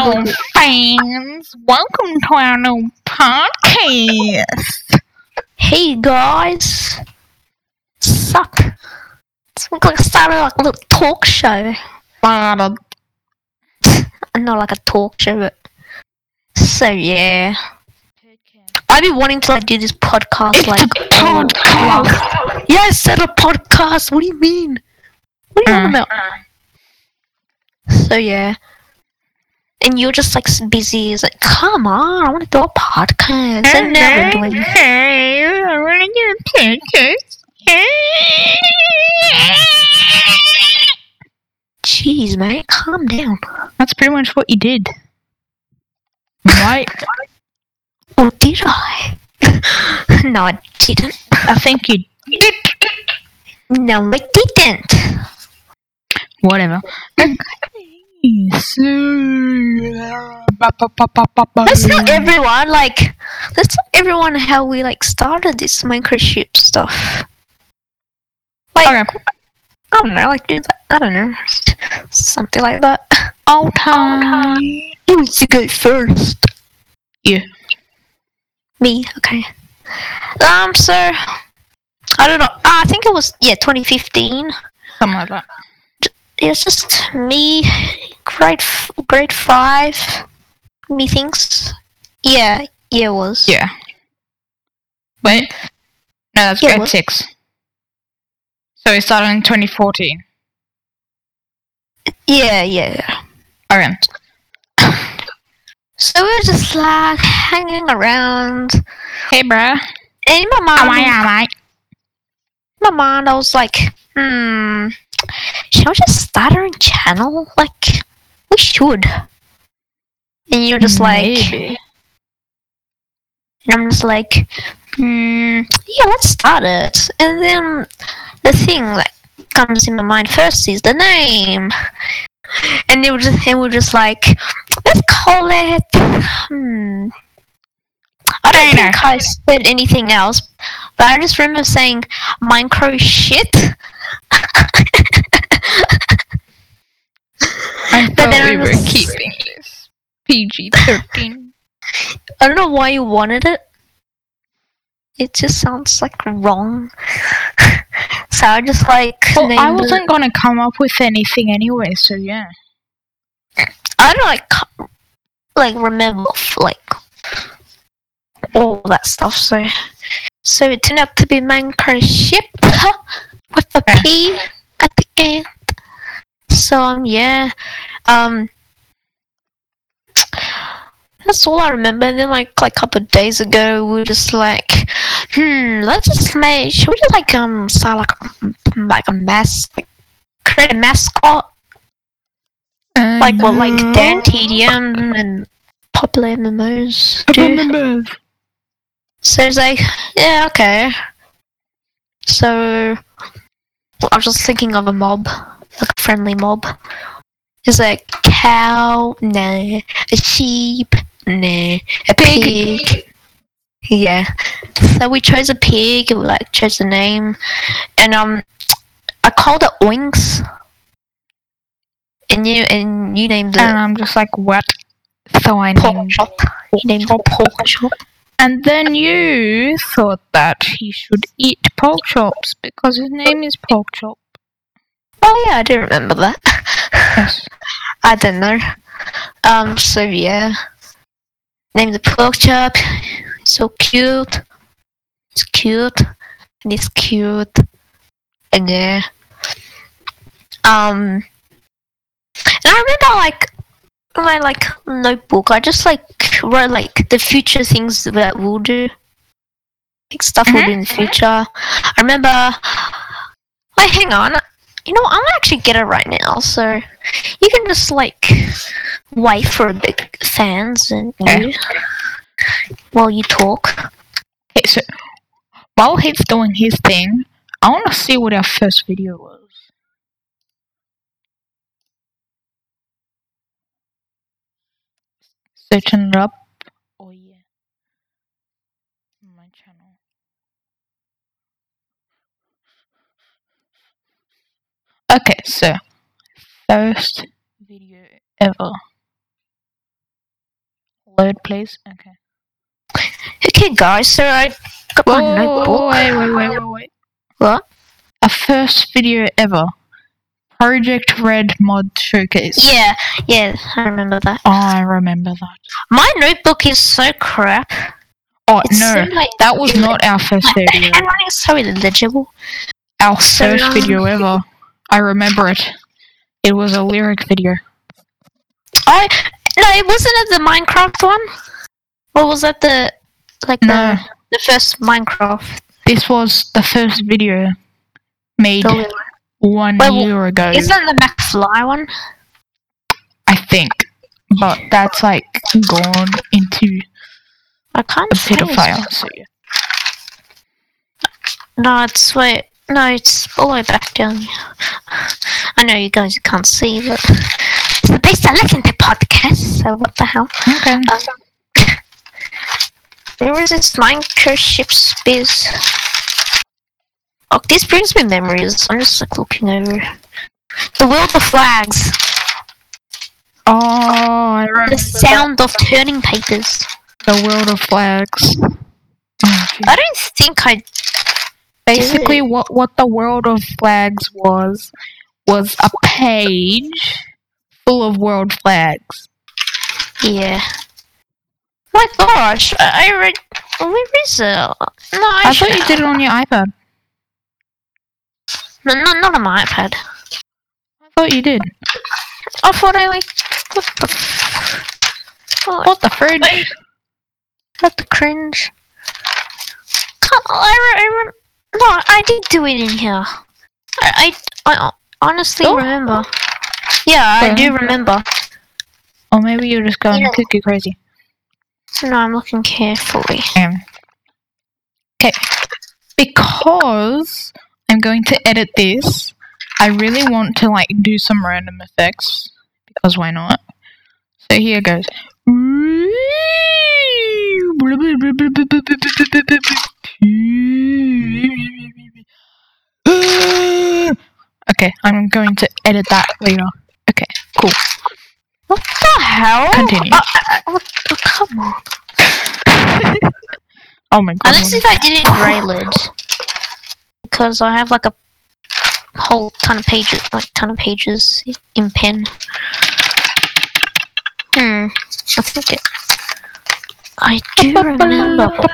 Hello, fans. Welcome to our new podcast. Hey guys, suck. It's like I started like a little talk show. But, Not like a talk show, but so yeah. I've been wanting to like do this podcast like all along. Yeah, I said a podcast. What do you mean? What are you Uh. about? So yeah. And you're just like busy. It's like, come on, I want to do a podcast. And now we're doing. Hey, I want to do a podcast. Hey! Jeez, mate, calm down. That's pretty much what you did. Right? Or did I? no, I didn't. I think you did. No, I didn't. Whatever. Okay. So, Let's tell everyone, like, let's tell everyone how we, like, started this Minecroship stuff. Like, Okay. I don't know, like, do that. I don't know. Something like that. All time. Who wants to go first? You. Me, okay. Um, so, I don't know. I think it was, yeah, 2015. Something like that. It was just me, grade f- grade five, methinks. Yeah, yeah, it was. Yeah. Wait. No, that's Yeah, grade what? six. So we started in 2014. Yeah, yeah. Okay. So we were just like hanging around, Hey, bruh. and my How mind, are ya, mate? my mind, I was like, hmm, shall we just start our own channel? Like, should. And you're just like, And I'm just like, hmm, yeah, let's start it. And then the thing that comes in my mind first is the name. And they were just, they were just like, let's call it. Hmm. I don't think I said anything else, but I just remember saying Minecraft shit. I But thought then we were keeping this PG 13. I don't know why you wanted it. It just sounds like wrong. so I just like Well, I wasn't gonna come up with anything anyway, so yeah. I don't like like remember like all that stuff. So so it turned out to be Minecraft ship with a P at the end. So um yeah um that's all I remember. And then like like a couple of days ago, we were just like, hmm, let's just make should we just like um start like a- like a mass like create a mascot like what like Dan TDM and PopularMMOs do. So it's like, yeah, okay. So I was just thinking of a mob, like a friendly mob. It's like cow, nah, a sheep, nah, a pig. Yeah. So we chose a pig, we like chose the name, and um, I called it Oinks. And you and you named it And I'm just like, what? So I pork named. chop. You named it pork chop. And then you thought that he should eat pork chops because his name is Pork Chop. Oh yeah, I do remember that. I don't know. Um, so yeah. Name the pork chop. So cute. It's cute. And it's cute. And yeah. Um and I remember like my like notebook I just like wrote like the future things that we'll do. Like stuff we'll do in the future. I remember Wait, hang on. You know, gonna actually get it right now, so you can just like wait for a bit, fans, and you while you talk. Okay, so while he's doing his thing, I want to see what our first video was. Searching it up. Oh yeah. My channel. Okay, so first video ever. Load, please. Okay. Okay, guys. So I got my Whoa, notebook. wait, wait, wait, wait, wait. What? A first video ever. Project Red Mod Showcase. Yeah, yeah. I remember that. Oh, I remember that. My notebook is so crap. Oh, It's no. so, like, That was not our first video. handwriting is so illegible. Our So, first um, video ever. I remember it. It was a lyric video. I no, it wasn't it the Minecraft one. Or was that the like No. the the first Minecraft? This was the first video made The, one Wait, year ago, isn't that the McFly one? I think. But that's like gone into I can't a pedophile. So yeah. No, it's wait. No, it's all the way back down here. I know you guys can't see, but it's the best I listen to podcasts. So what the hell? Okay. Um, there was this Minecraft ship biz. Oh, this brings me memories. I'm just like looking over the world of flags, Oh, I remember the sound of turning papers. the world of flags. Oh. I don't think I. Basically, what what the world of flags was was a page full of world flags. Yeah. My gosh, I I read. Where is it? No, I, I thought you did it on your iPad. No, no, not on my iPad. I thought you did. I thought I like. What the? What, What the fridge? what the cringe? Can't- I, re- I, no, I did do it in here. I, I, I honestly Oh. remember. Yeah, I do remember. Or maybe you're just going Yeah. cuckoo crazy. No, I'm looking carefully. Um, okay. Because I'm going to edit this, I really want to like do some random effects. Because why not? So here goes. Okay, I'm going to edit that later. Okay, cool. What the hell? Continue. Uh, uh, what the, come on. Oh my god. Unless if I did it Raylid. Because I have like a whole ton of pages, like ton of pages in pen. Hmm. I think it. I do remember.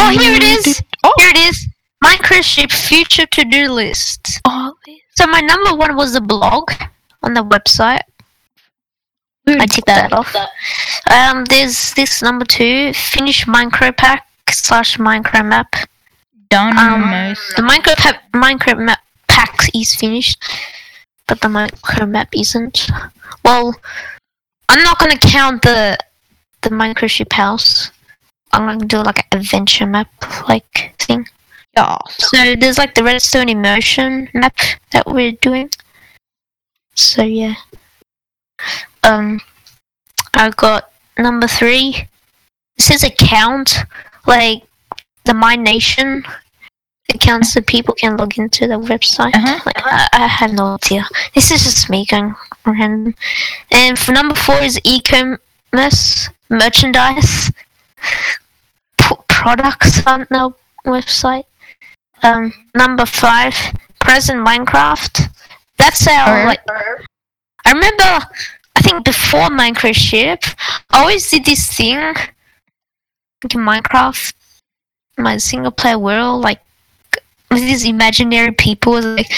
Oh, here it is. Oh, Here it is. Minecraft Ship future to-do list. oh So my number one was a blog on the website. I ticked that off. Um, there's this number two, finish Minecraft pack slash Minecraft map. done Um, most. The Minecraft pa- Minecraft map pack is finished, but the Minecraft map isn't. Well, I'm not gonna count the the Minecraft ship house. I'm gonna do like an adventure map like Yes. So there's like the Redstone Immersion map that we're doing. So yeah. Um, I got number three. This is a count, like the My Nation accounts that people can log into the website. Uh-huh. Like, I, I have no idea. This is just me going random. And for number four is e-commerce merchandise p- products on the website. Um, number five, present Minecraft. That's our like. I remember, I think before Minecraft ship, I always did this thing like in Minecraft, my single player world, like with these imaginary people. Like,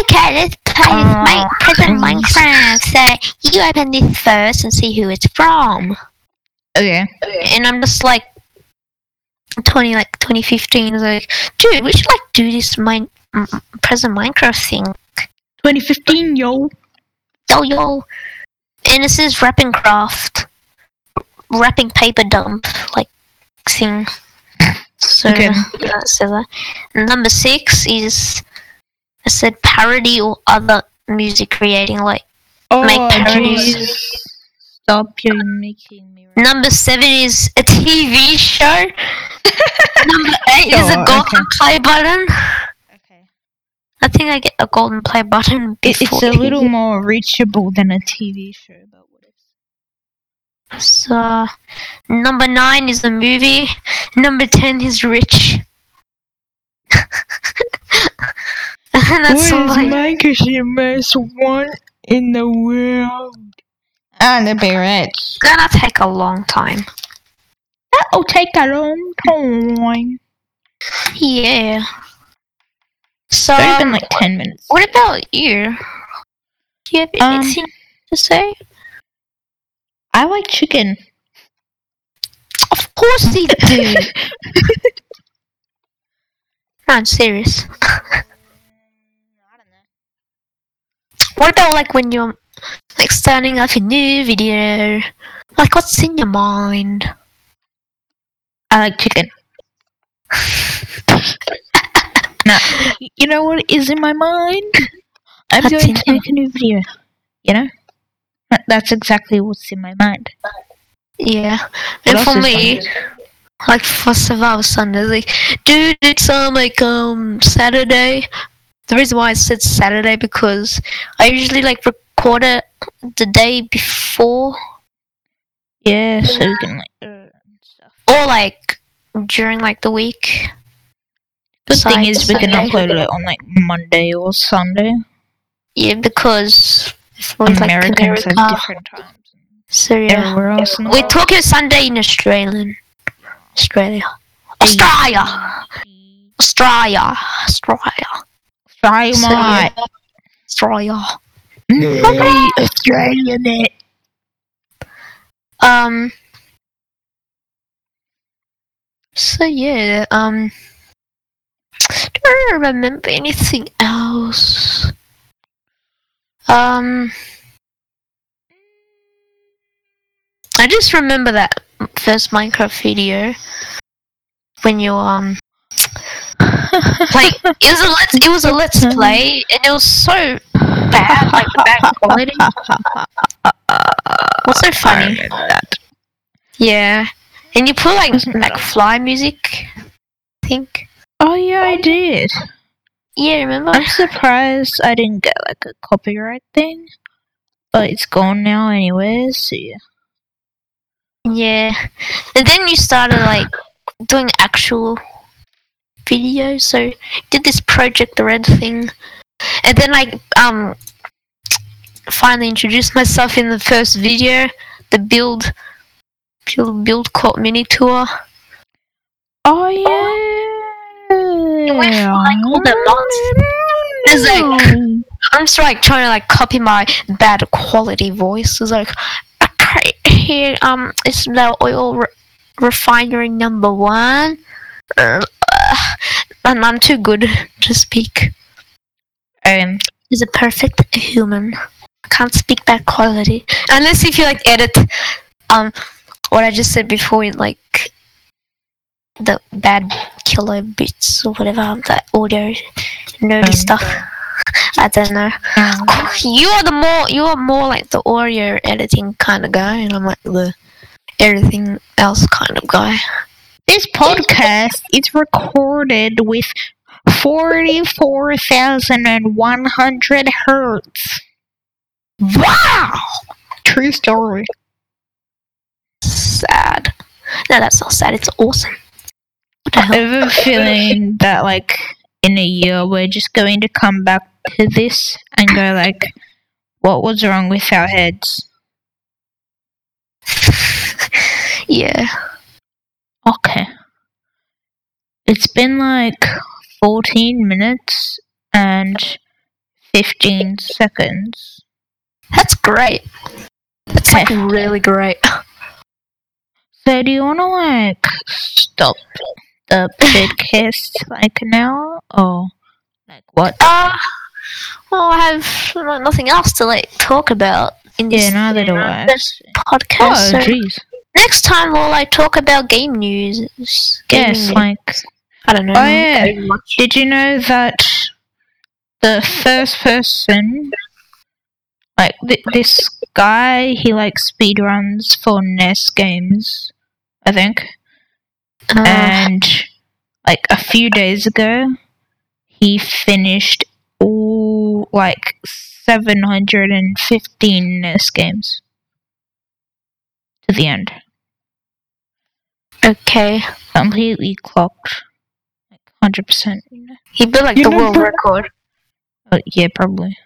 okay, let's play with my present. Minecraft. So you open this first and see who it's from Okay. and I'm just like 20 like 2015 is like dude we should like do this mine m- present Minecraft thing 2015, yo. yo yo and this is wrapping craft wrapping paper dump like thing so Okay. yeah, so that number six is I said parody or other music creating like Oh, Make parodies. jeez. Stop you making me. Number seven is a TV show. Number eight is Oh, a golden okay. play button. Okay. I think I get a golden play button. It's a little TV. more reachable than a TV show, but what if? So, number nine is the movie. Number ten is Rich. and that's all I- Micah the most one in the world? Ah, and to be rich. gonna take a long time. That'll take a long time. Yeah. So, it's been like 10 minutes. what about you? Do you have Um, anything to say? I like chicken. Of course you do. no, I'm serious. What about like when you're like starting up a new video? Like what's in your mind? I like chicken. no, you know what is in my mind? I'm What's going to make a new video. You know? That's exactly what's in my mind. Yeah. What And for me, like for Survival Sunday, like, dude, it's um like um Saturday. The reason why I said Saturday because I usually like record it the day before Yeah, so we can like. Stuff. or like during like the week. The thing Besides is, we can Sunday. upload it on like Monday or Sunday. Yeah, because if we like America, have different times. so yeah. Everywhere else in We're world. talking Sunday in Australian. Australia. Australia. Australia. Australia. Try So, my Australia. Australian it. Um. So yeah, um. Do I remember anything else? Um. I just remember that first Minecraft video when you um like it was a let's it was a let's play and it was so bad like the bad quality. What's so funny? Yeah, and you put like like fly music. I think. Oh yeah, I did. Yeah, remember? I'm surprised I didn't get like a copyright thing, but it's gone now anyways. So yeah. Yeah, and then you started like doing actual videos. So did this Project the Red thing, and then like um finally introduced myself in the first video, the build build build court mini tour. Oh yeah. For, like, all the. It's like- I'm just like trying to like copy my bad quality voice. It's like, okay, here um, it's the oil re- refinery number one, uh, and I'm too good to speak. um, Is a perfect human. I can't speak bad quality unless if you like edit um what I just said before in like the bad killer bits or whatever that audio nerdy Um, stuff. I don't know. um, You are the more you are more like the audio editing kind of guy, and I'm like the everything else kind of guy. this podcast is recorded with forty-four thousand and one hundred hertz. Wow, True story. No, that's not sad. It's awesome. What the I hell? have a feeling that like in a year we're just going to come back to this and go like, what was wrong with our heads? yeah. Okay. It's been like 14 minutes and 15 seconds. That's great. That's like really great. So do you want to like stop the podcast like now or like what? Uh, well, I have no- nothing else to like talk about in Yeah, this, neither do uh, I. this podcast. Oh, so jeez. next time we'll like talk about game news. Game Yes, news. like I don't know. Oh, yeah. Did you know that the first person, like th- this guy, he likes speed runs for NES games, I think, Uh, and like a few days ago, he finished all like 715 NES games to the end. Okay. Completely clocked. Like 100%. You know? He built like You the world bro- record. Oh, yeah, probably.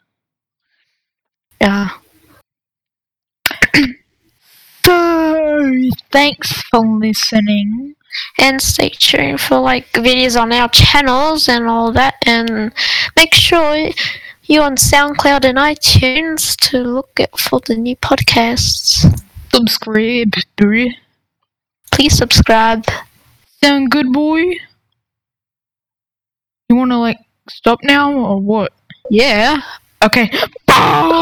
Yeah. So, thanks for listening. And stay tuned for like videos on our channels and all that. And make sure you're on SoundCloud and iTunes to look out for the new podcasts. Subscribe, bro. Please subscribe. Sound good, boy? You wanna, like, stop now or what? Yeah. Okay. Bye!